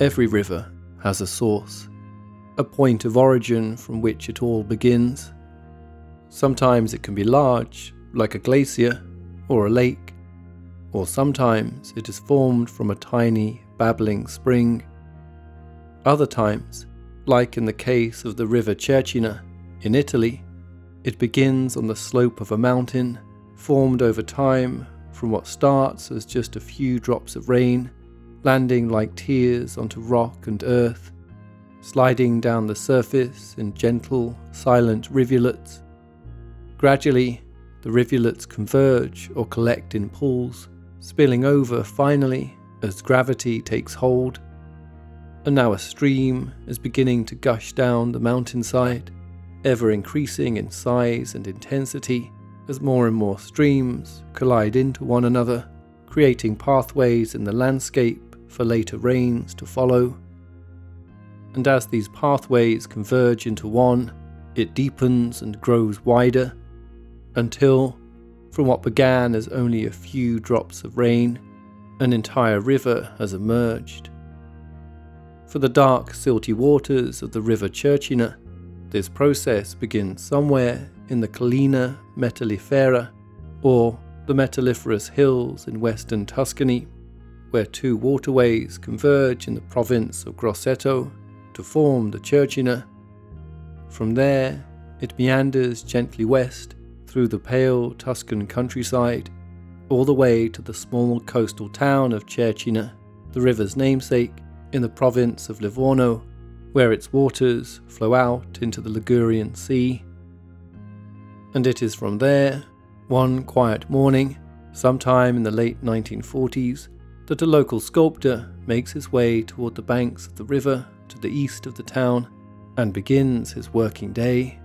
Every river has a source, a point of origin from which it all begins. Sometimes it can be large, like a glacier or a lake, or sometimes it is formed from a tiny, babbling spring. Other times, like in the case of the river Cecina in Italy, it begins on the slope of a mountain, formed over time from what starts as just a few drops of rain, landing like tears onto rock and earth, sliding down the surface in gentle, silent rivulets. Gradually, the rivulets converge or collect in pools, spilling over finally as gravity takes hold. And now a stream is beginning to gush down the mountainside, ever increasing in size and intensity as more and more streams collide into one another, creating pathways in the landscape for later rains to follow. And as these pathways converge into one, it deepens and grows wider until, from what began as only a few drops of rain, an entire river has emerged. For the dark, silty waters of the river Cecina, this process begins somewhere in the Collina Metallifera, or the Metalliferous Hills in western Tuscany, where two waterways converge in the province of Grosseto to form the Cecina. From there, it meanders gently west through the pale Tuscan countryside, all the way to the small coastal town of Cecina, the river's namesake, in the province of Livorno, where its waters flow out into the Ligurian Sea. And it is from there, one quiet morning, sometime in the late 1940s, that a local sculptor makes his way toward the banks of the river to the east of the town and begins his working day.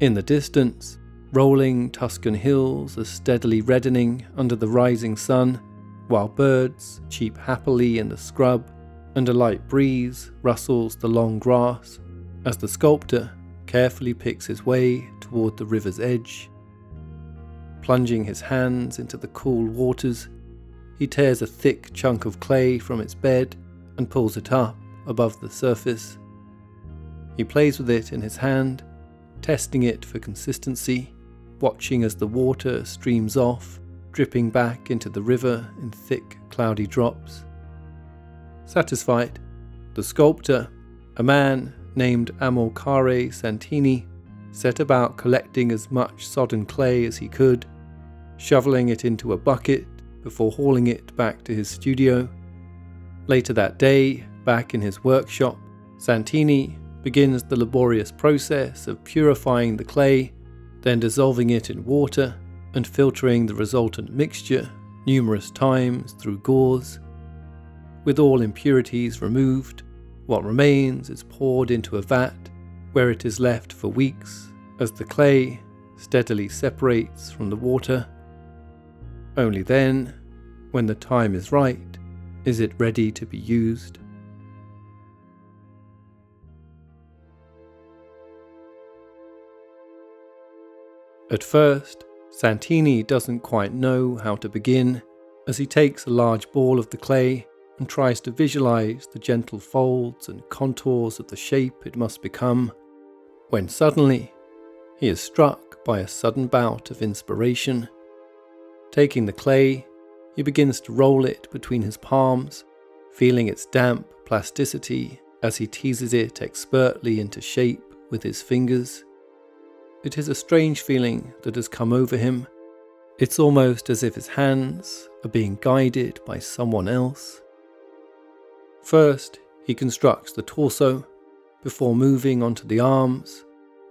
In the distance, rolling Tuscan hills are steadily reddening under the rising sun, while birds cheep happily in the scrub, and a light breeze rustles the long grass as the sculptor carefully picks his way toward the river's edge. Plunging his hands into the cool waters, he tears a thick chunk of clay from its bed and pulls it up above the surface. He plays with it in his hand testing it for consistency, watching as the water streams off, dripping back into the river in thick, cloudy drops. Satisfied, the sculptor, a man named Amilcare Santini, set about collecting as much sodden clay as he could, shoveling it into a bucket before hauling it back to his studio. Later that day, back in his workshop, Santini begins the laborious process of purifying the clay, then dissolving it in water and filtering the resultant mixture numerous times through gauze. With all impurities removed, what remains is poured into a vat where it is left for weeks as the clay steadily separates from the water. Only then, when the time is right, is it ready to be used. At first, Santini doesn't quite know how to begin as he takes a large ball of the clay and tries to visualize the gentle folds and contours of the shape it must become, when suddenly he is struck by a sudden bout of inspiration. Taking the clay, he begins to roll it between his palms, feeling its damp plasticity as he teases it expertly into shape with his fingers. It is a strange feeling that has come over him. It's almost as if his hands are being guided by someone else. First, he constructs the torso, before moving onto the arms,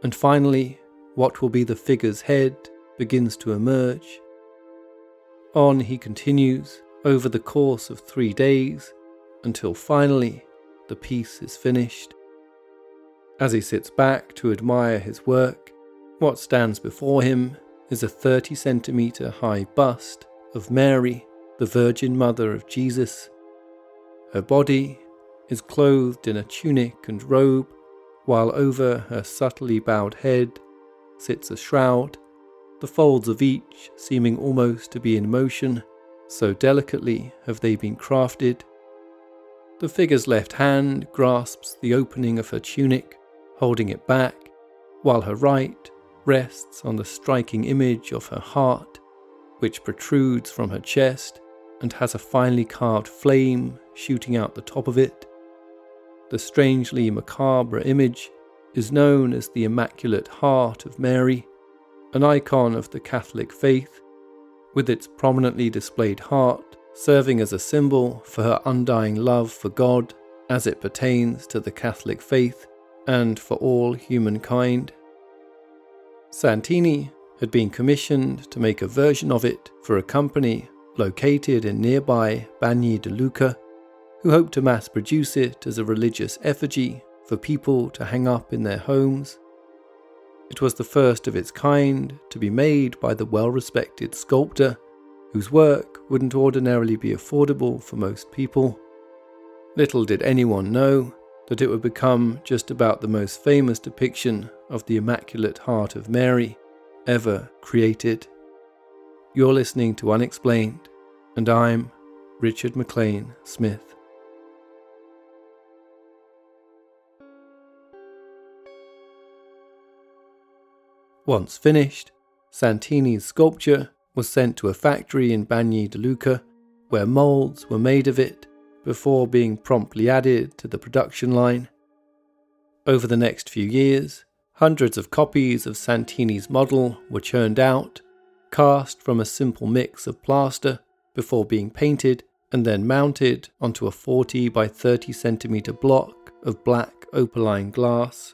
and finally, what will be the figure's head begins to emerge. On he continues over the course of three days until finally the piece is finished. As he sits back to admire his work, what stands before him is a 30 centimetre high bust of Mary, the Virgin Mother of Jesus. Her body is clothed in a tunic and robe, while over her subtly bowed head sits a shroud, the folds of each seeming almost to be in motion, so delicately have they been crafted. The figure's left hand grasps the opening of her tunic, holding it back, while her right rests on the striking image of her heart, which protrudes from her chest and has a finely carved flame shooting out the top of it. The strangely macabre image is known as the Immaculate Heart of Mary, an icon of the Catholic faith, with its prominently displayed heart serving as a symbol for her undying love for God as it pertains to the Catholic faith and for all humankind. Santini had been commissioned to make a version of it for a company located in nearby Bagni di Lucca, who hoped to mass produce it as a religious effigy for people to hang up in their homes. It was the first of its kind to be made by the well respected sculptor whose work wouldn't ordinarily be affordable for most people. Little did anyone know that it would become just about the most famous depiction of the Immaculate Heart of Mary ever created. You're listening to Unexplained, and I'm Richard MacLean Smith. Once finished, Santini's sculpture was sent to a factory in Bagni di Lucca where moulds were made of it before being promptly added to the production line. Over the next few years, hundreds of copies of Santini's model were churned out, cast from a simple mix of plaster before being painted and then mounted onto a 40 by 30 centimeter block of black opaline glass.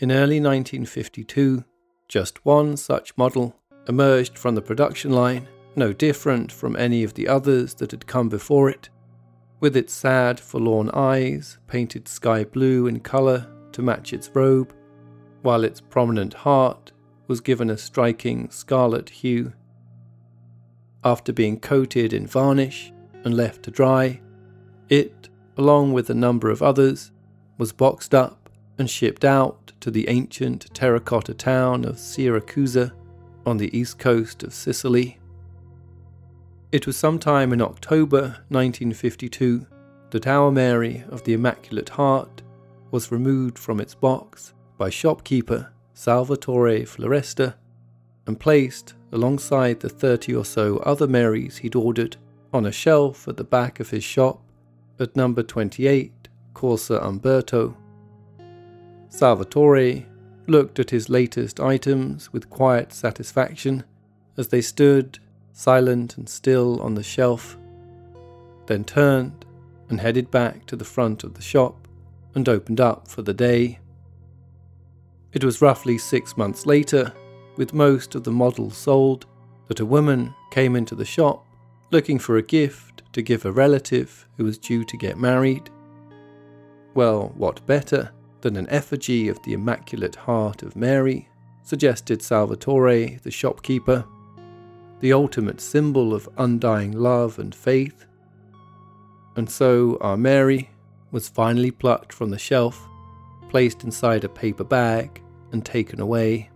In early 1952, just one such model emerged from the production line, no different from any of the others that had come before it, with its sad, forlorn eyes painted sky blue in colour to match its robe, while its prominent heart was given a striking scarlet hue. After being coated in varnish and left to dry, it, along with a number of others, was boxed up and shipped out to the ancient terracotta town of Siracusa on the east coast of Sicily. It was sometime in October 1952 that Our Mary of the Immaculate Heart was removed from its box by shopkeeper Salvatore Floresta and placed alongside the 30 or so other Marys he'd ordered on a shelf at the back of his shop at number 28 Corso Umberto. Salvatore looked at his latest items with quiet satisfaction as they stood silent and still on the shelf, then turned and headed back to the front of the shop and opened up for the day. It was roughly six months later, with most of the models sold, that a woman came into the shop looking for a gift to give a relative who was due to get married. Well, what better than an effigy of the Immaculate Heart of Mary, suggested Salvatore, the shopkeeper, the ultimate symbol of undying love and faith. And so our Mary was finally plucked from the shelf, placed inside a paper bag, and taken away.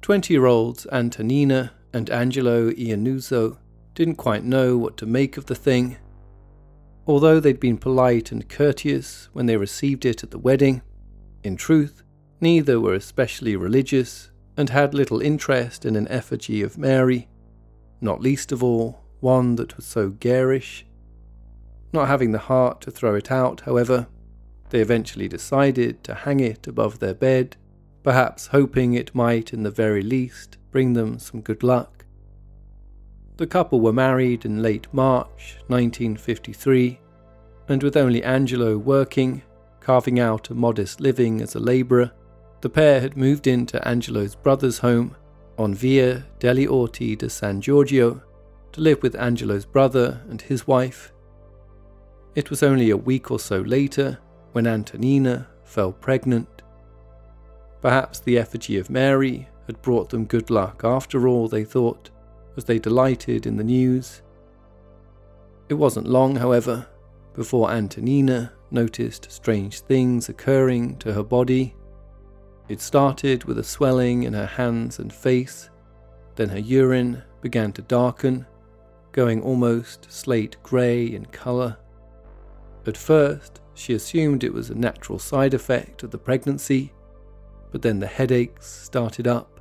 Twenty year olds Antonina and Angelo Iannuso didn't quite know what to make of the thing. Although they'd been polite and courteous when they received it at the wedding, in truth, neither were especially religious and had little interest in an effigy of Mary, not least of all one that was so garish. Not having the heart to throw it out, however, they eventually decided to hang it above their bed, perhaps hoping it might, in the very least, bring them some good luck. The couple were married in late March 1953, and with only Angelo working, carving out a modest living as a labourer, the pair had moved into Angelo's brother's home on Via degli Orti di San Giorgio to live with Angelo's brother and his wife. It was only a week or so later when Antonina fell pregnant. Perhaps the effigy of Mary had brought them good luck after all, they thought as they delighted in the news. It wasn't long, however, before Antonina noticed strange things occurring to her body. It started with a swelling in her hands and face, Then her urine began to darken, going almost slate grey in colour. At first, she assumed it was a natural side effect of the pregnancy, but then the headaches started up.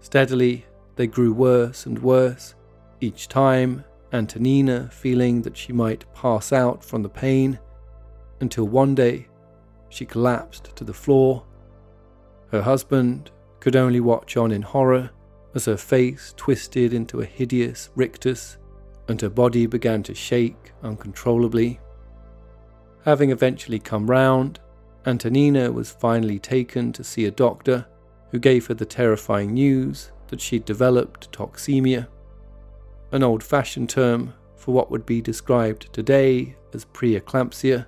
Steadily, they grew worse and worse, each time Antonina feeling that she might pass out from the pain, until one day she collapsed to the floor. Her husband could only watch on in horror as her face twisted into a hideous rictus and her body began to shake uncontrollably. Having eventually come round, Antonina was finally taken to see a doctor who gave her the terrifying news that she'd developed toxemia, an old fashioned term for what would be described today as preeclampsia,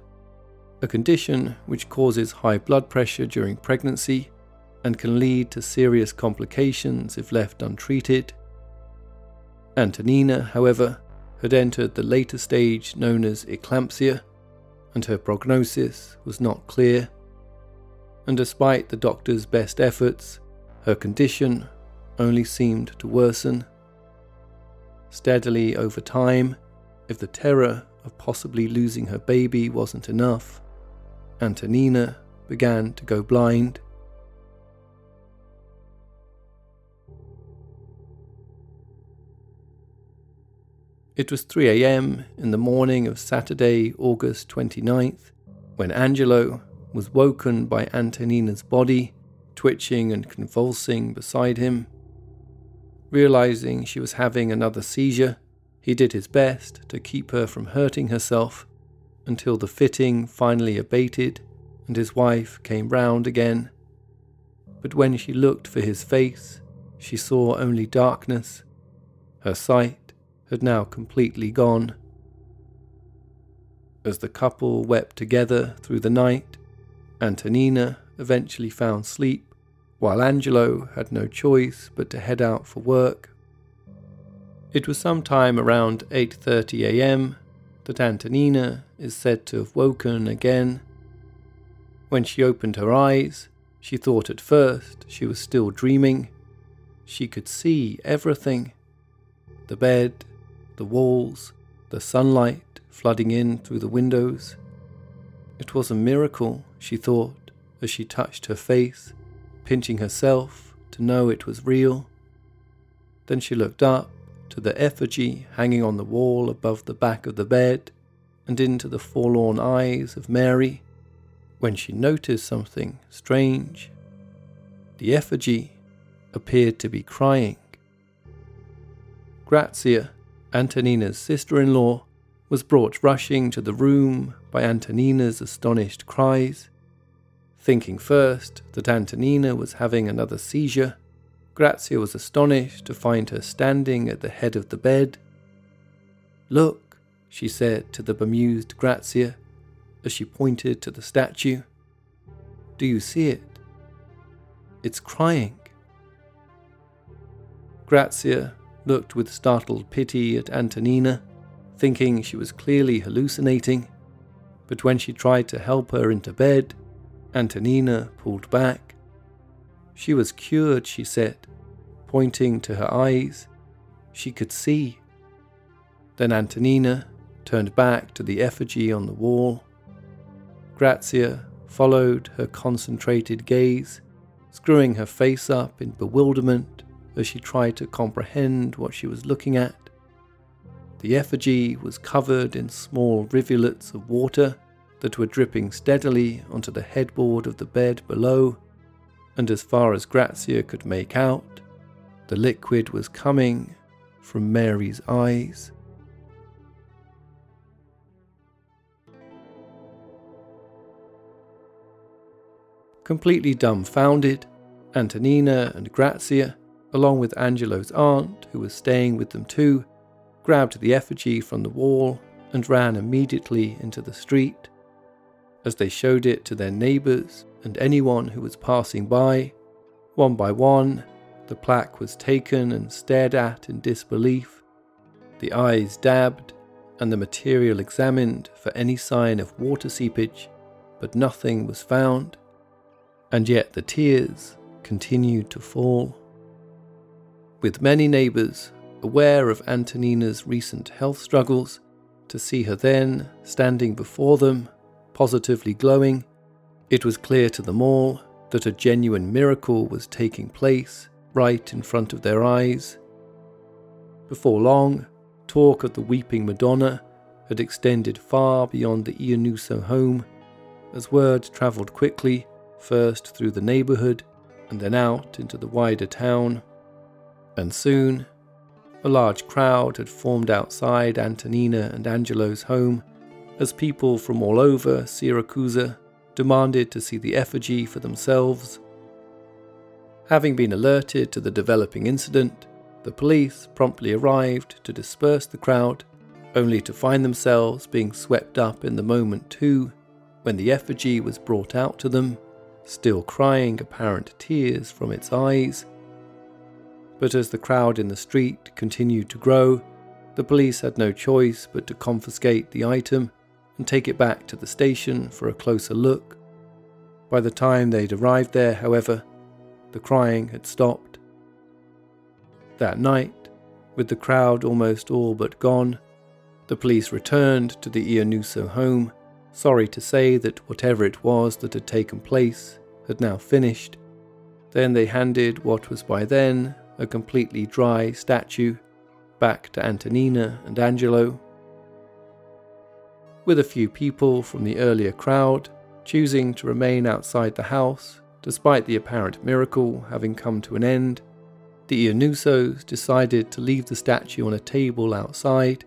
a condition which causes high blood pressure during pregnancy and can lead to serious complications if left untreated. Antonina, however, had entered the later stage known as eclampsia and her prognosis was not clear. And despite the doctor's best efforts, her condition only seemed to worsen. Steadily over time, if the terror of possibly losing her baby wasn't enough, Antonina began to go blind. It was 3 a.m. in the morning of Saturday, August 29th, when Angelo was woken by Antonina's body twitching and convulsing beside him. Realizing she was having another seizure, he did his best to keep her from hurting herself until the fitting finally abated and his wife came round again. But when she looked for his face, she saw only darkness. Her sight had now completely gone. As the couple wept together through the night, Antonina eventually found sleep, while Angelo had no choice but to head out for work. It was sometime around 8:30 a.m. that Antonina is said to have woken again. When she opened her eyes, she thought at first she was still dreaming. She could see everything the bed, the walls, the sunlight flooding in through the windows. It was a miracle, she thought, as she touched her face, pinching herself to know it was real. Then she looked up to the effigy hanging on the wall above the back of the bed and into the forlorn eyes of Mary when she noticed something strange. The effigy appeared to be crying. Grazia Antonina's sister in law, was brought rushing to the room by Antonina's astonished cries. Thinking first that Antonina was having another seizure, Grazia was astonished to find her standing at the head of the bed. Look, she said to the bemused Grazia as she pointed to the statue. Do you see it? It's crying. Grazia looked with startled pity at Antonina, thinking she was clearly hallucinating. But when she tried to help her into bed, Antonina pulled back. She was cured, she said, pointing to her eyes. She could see. Then Antonina turned back to the effigy on the wall. Grazia followed her concentrated gaze, screwing her face up in bewilderment as she tried to comprehend what she was looking at. The effigy was covered in small rivulets of water that were dripping steadily onto the headboard of the bed below, and as far as Grazia could make out, the liquid was coming from Mary's eyes. Completely dumbfounded, Antonina and Grazia along with Angelo's aunt, who was staying with them too, grabbed the effigy from the wall and ran immediately into the street. As they showed it to their neighbours and anyone who was passing by, one by one, the plaque was taken and stared at in disbelief, the eyes dabbed, and the material examined for any sign of water seepage, but nothing was found. And yet the tears continued to fall. with many neighbours aware of Antonina's recent health struggles, to see her then standing before them, positively glowing, it was clear to them all that a genuine miracle was taking place right in front of their eyes. Before long, talk of the weeping Madonna had extended far beyond the Iannuso home, as word travelled quickly, first through the neighbourhood and then out into the wider town. And soon, a large crowd had formed outside Antonina and Angelo's home as people from all over Syracuse demanded to see the effigy for themselves. Having been alerted to the developing incident, the police promptly arrived to disperse the crowd, only to find themselves being swept up in the moment too when the effigy was brought out to them, still crying apparent tears from its eyes but as the crowd in the street continued to grow, the police had no choice but to confiscate the item and take it back to the station for a closer look. By the time they'd arrived there, however, the crying had stopped. That night, with the crowd almost all but gone, the police returned to the Iannuso home, sorry to say that whatever it was that had taken place had now finished. Then they handed what was by then a completely dry statue, back to Antonina and Angelo. With a few people from the earlier crowd choosing to remain outside the house despite the apparent miracle having come to an end, the Iannusos decided to leave the statue on a table outside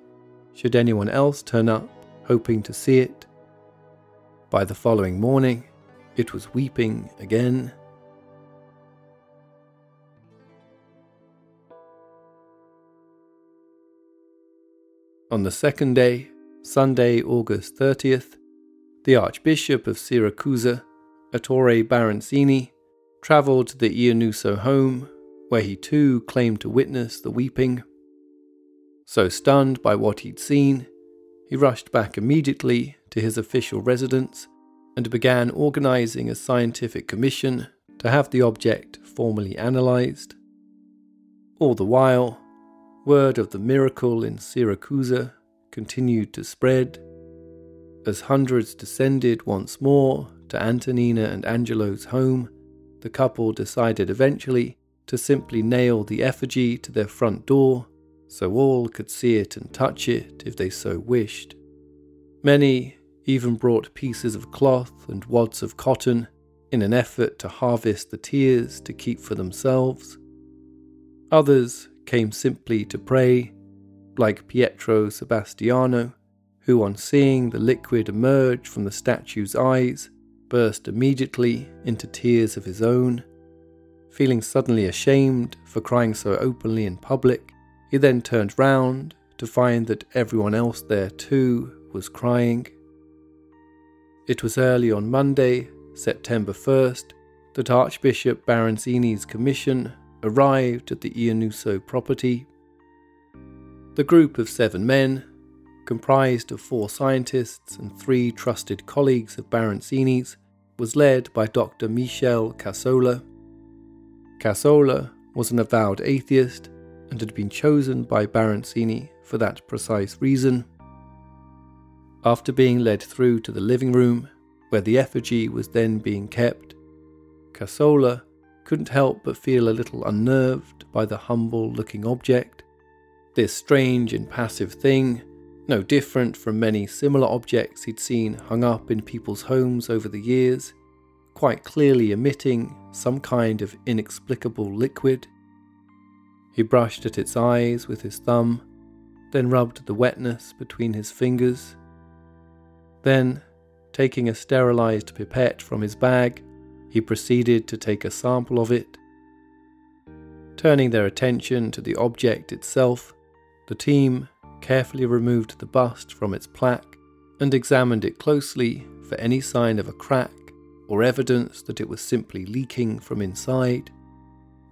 should anyone else turn up hoping to see it. By the following morning, it was weeping again. On the second day, Sunday, August 30th, the Archbishop of Syracuse, Ettore Baranzini, travelled to the Iannuso home, where he too claimed to witness the weeping. So stunned by what he'd seen, he rushed back immediately to his official residence and began organising a scientific commission to have the object formally analysed. All the while, Word of the miracle in Syracuse continued to spread. As hundreds descended once more to Antonina and Angelo's home, the couple decided eventually to simply nail the effigy to their front door so all could see it and touch it if they so wished. Many even brought pieces of cloth and wads of cotton in an effort to harvest the tears to keep for themselves. Others came simply to pray, like Pietro Sebastiano, who, on seeing the liquid emerge from the statue's eyes, burst immediately into tears of his own. Feeling suddenly ashamed for crying so openly in public, he then turned round to find that everyone else there too was crying. It was early on Monday, September 1st, that Archbishop Baranzini's commission arrived at the Iannuso property. The group of seven men, comprised of four scientists and three trusted colleagues of Baranzini's, was led by Dr. Michel Cassola. Cassola was an avowed atheist and had been chosen by Barancini for that precise reason. After being led through to the living room, where the effigy was then being kept, Cassola couldn't help but feel a little unnerved by the humble looking object. This strange, and passive thing, no different from many similar objects he'd seen hung up in people's homes over the years, quite clearly emitting some kind of inexplicable liquid. He brushed at its eyes with his thumb, then rubbed the wetness between his fingers. Then, taking a sterilized pipette from his bag, he proceeded to take a sample of it. Turning their attention to the object itself, the team carefully removed the bust from its plaque and examined it closely for any sign of a crack or evidence that it was simply leaking from inside,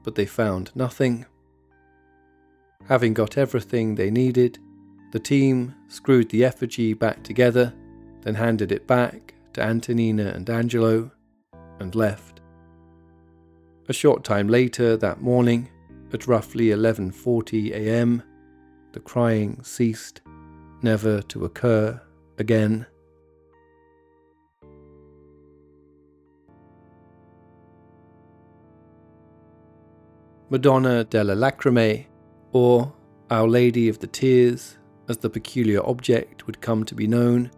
but they found nothing. Having got everything they needed, the team screwed the effigy back together, then handed it back to Antonina and Angelo and left. A short time later that morning, At roughly 11:40 a.m., the crying ceased, never to occur again. Madonna delle Lacrime, or Our Lady of the Tears, as the peculiar object would come to be known,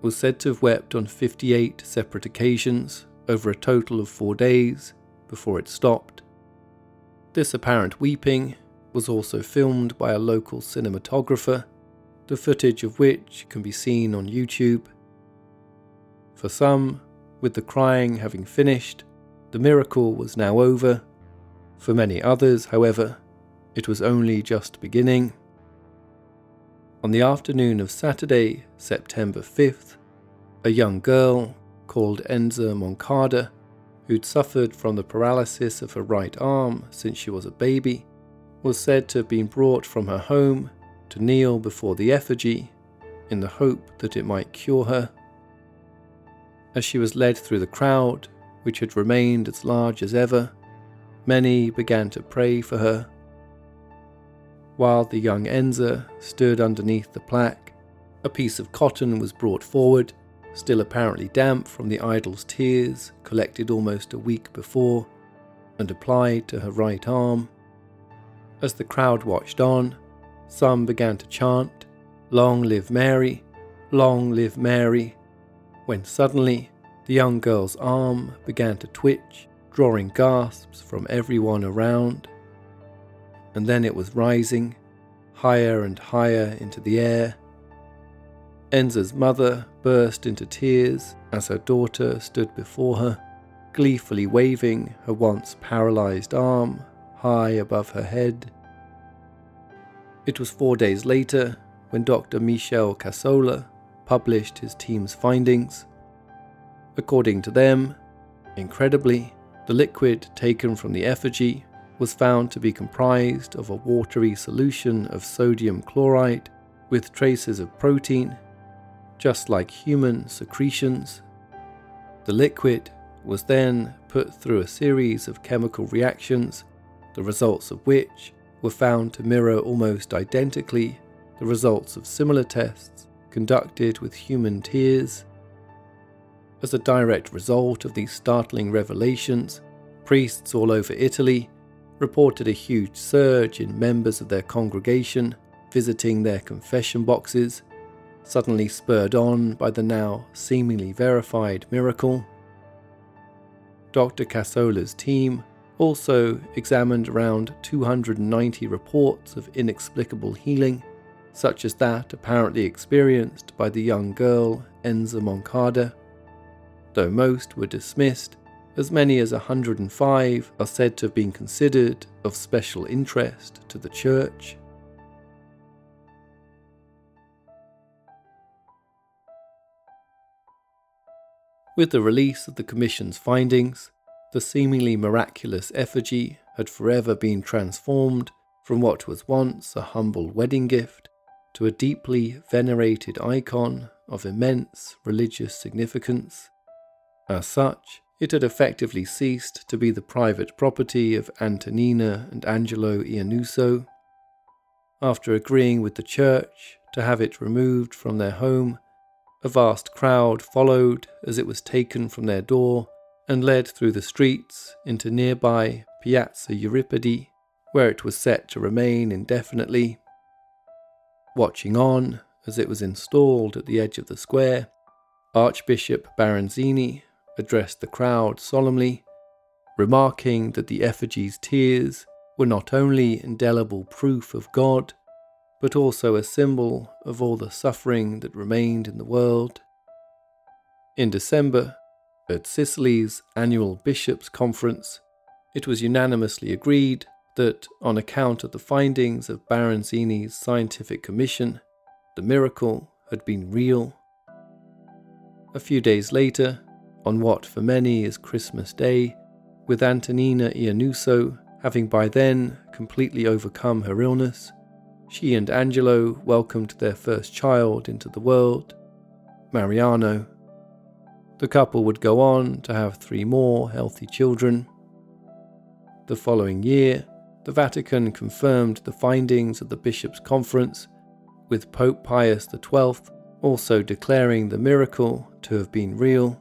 was said to have wept on 58 separate occasions over a total of four days before it stopped. This apparent weeping was also filmed by a local cinematographer, the footage of which can be seen on YouTube. For some, with the crying having finished, the miracle was now over. For many others, however, it was only just beginning. On the afternoon of Saturday, September 5th, a young girl called Enza Moncada, who'd suffered from the paralysis of her right arm since she was a baby, was said to have been brought from her home to kneel before the effigy in the hope that it might cure her. As she was led through the crowd, which had remained as large as ever, many began to pray for her. While the young Enza stood underneath the plaque, a piece of cotton was brought forward still apparently damp from the idol's tears collected almost a week before, and applied to her right arm. As the crowd watched on, some began to chant, Long live Mary, long live Mary, when suddenly the young girl's arm began to twitch, drawing gasps from everyone around. And then it was rising, higher and higher into the air Enza's mother burst into tears as her daughter stood before her, gleefully waving her once paralyzed arm high above her head. It was four days later when Dr. Michel Cassola published his team's findings. According to them, incredibly, the liquid taken from the effigy was found to be comprised of a watery solution of sodium chloride with traces of protein just like human secretions. The liquid was then put through a series of chemical reactions, the results of which were found to mirror almost identically the results of similar tests conducted with human tears. As a direct result of these startling revelations, priests all over Italy reported a huge surge in members of their congregation visiting their confession boxes suddenly spurred on by the now seemingly verified miracle. Dr. Cassola's team also examined around 290 reports of inexplicable healing, such as that apparently experienced by the young girl Enza Moncada. Though most were dismissed, as many as 105 are said to have been considered of special interest to the Church. With the release of the Commission's findings, the seemingly miraculous effigy had forever been transformed from what was once a humble wedding gift to a deeply venerated icon of immense religious significance. As such, it had effectively ceased to be the private property of Antonina and Angelo Iannuso. After agreeing with the church to have it removed from their home, a vast crowd followed as it was taken from their door and led through the streets into nearby Piazza Euripidi, where it was set to remain indefinitely. Watching on as it was installed at the edge of the square, Archbishop Baranzini addressed the crowd solemnly, remarking that the effigy's tears were not only indelible proof of God, but also a symbol of all the suffering that remained in the world. In December, at Sicily's annual Bishops' Conference, it was unanimously agreed that, on account of the findings of Baranzini's scientific commission, the miracle had been real. A few days later, on what for many is Christmas Day, with Antonina Iannuso having by then completely overcome her illness, she and Angelo welcomed their first child into the world, Mariano. The couple would go on to have three more healthy children. The following year, the Vatican confirmed the findings of the Bishops' Conference, with Pope Pius XII also declaring the miracle to have been real.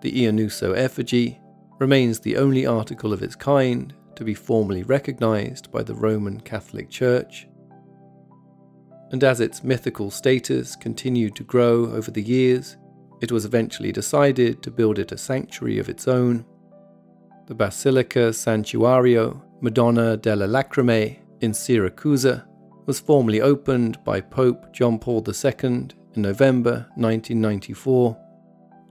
The Iannuso effigy remains the only article of its kind to be formally recognised by the Roman Catholic Church. And as its mythical status continued to grow over the years, it was eventually decided to build it a sanctuary of its own. The Basilica Santuario Madonna delle Lacrime in Siracusa was formally opened by Pope John Paul II in November 1994,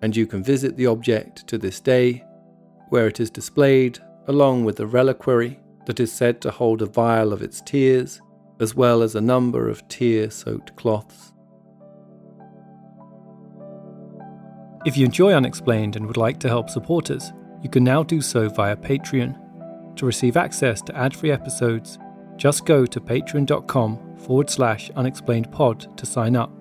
and you can visit the object to this day, where it is displayed along with a reliquary that is said to hold a vial of its tears, as well as a number of tear soaked cloths. If you enjoy Unexplained and would like to help support us, you can now do so via Patreon. To receive access to ad free episodes, just go to patreon.com forward slash unexplainedpod to sign up.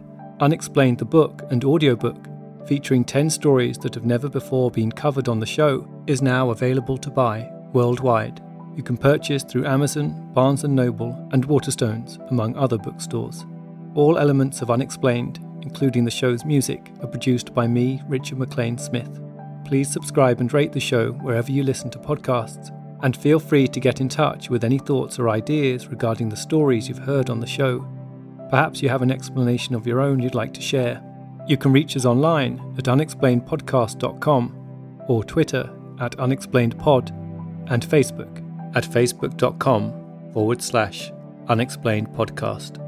Unexplained the book and audiobook, featuring 10 stories that have never before been covered on the show, is now available to buy worldwide. You can purchase through Amazon, Barnes & Noble, and Waterstones, among other bookstores. All elements of Unexplained, including the show's music, are produced by me, Richard MacLean Smith. Please subscribe and rate the show wherever you listen to podcasts, and feel free to get in touch with any thoughts or ideas regarding the stories you've heard on the show. Perhaps you have an explanation of your own you'd like to share. You can reach us online at unexplainedpodcast.com or Twitter at unexplainedpod and Facebook at facebook.com forward slash unexplained podcast.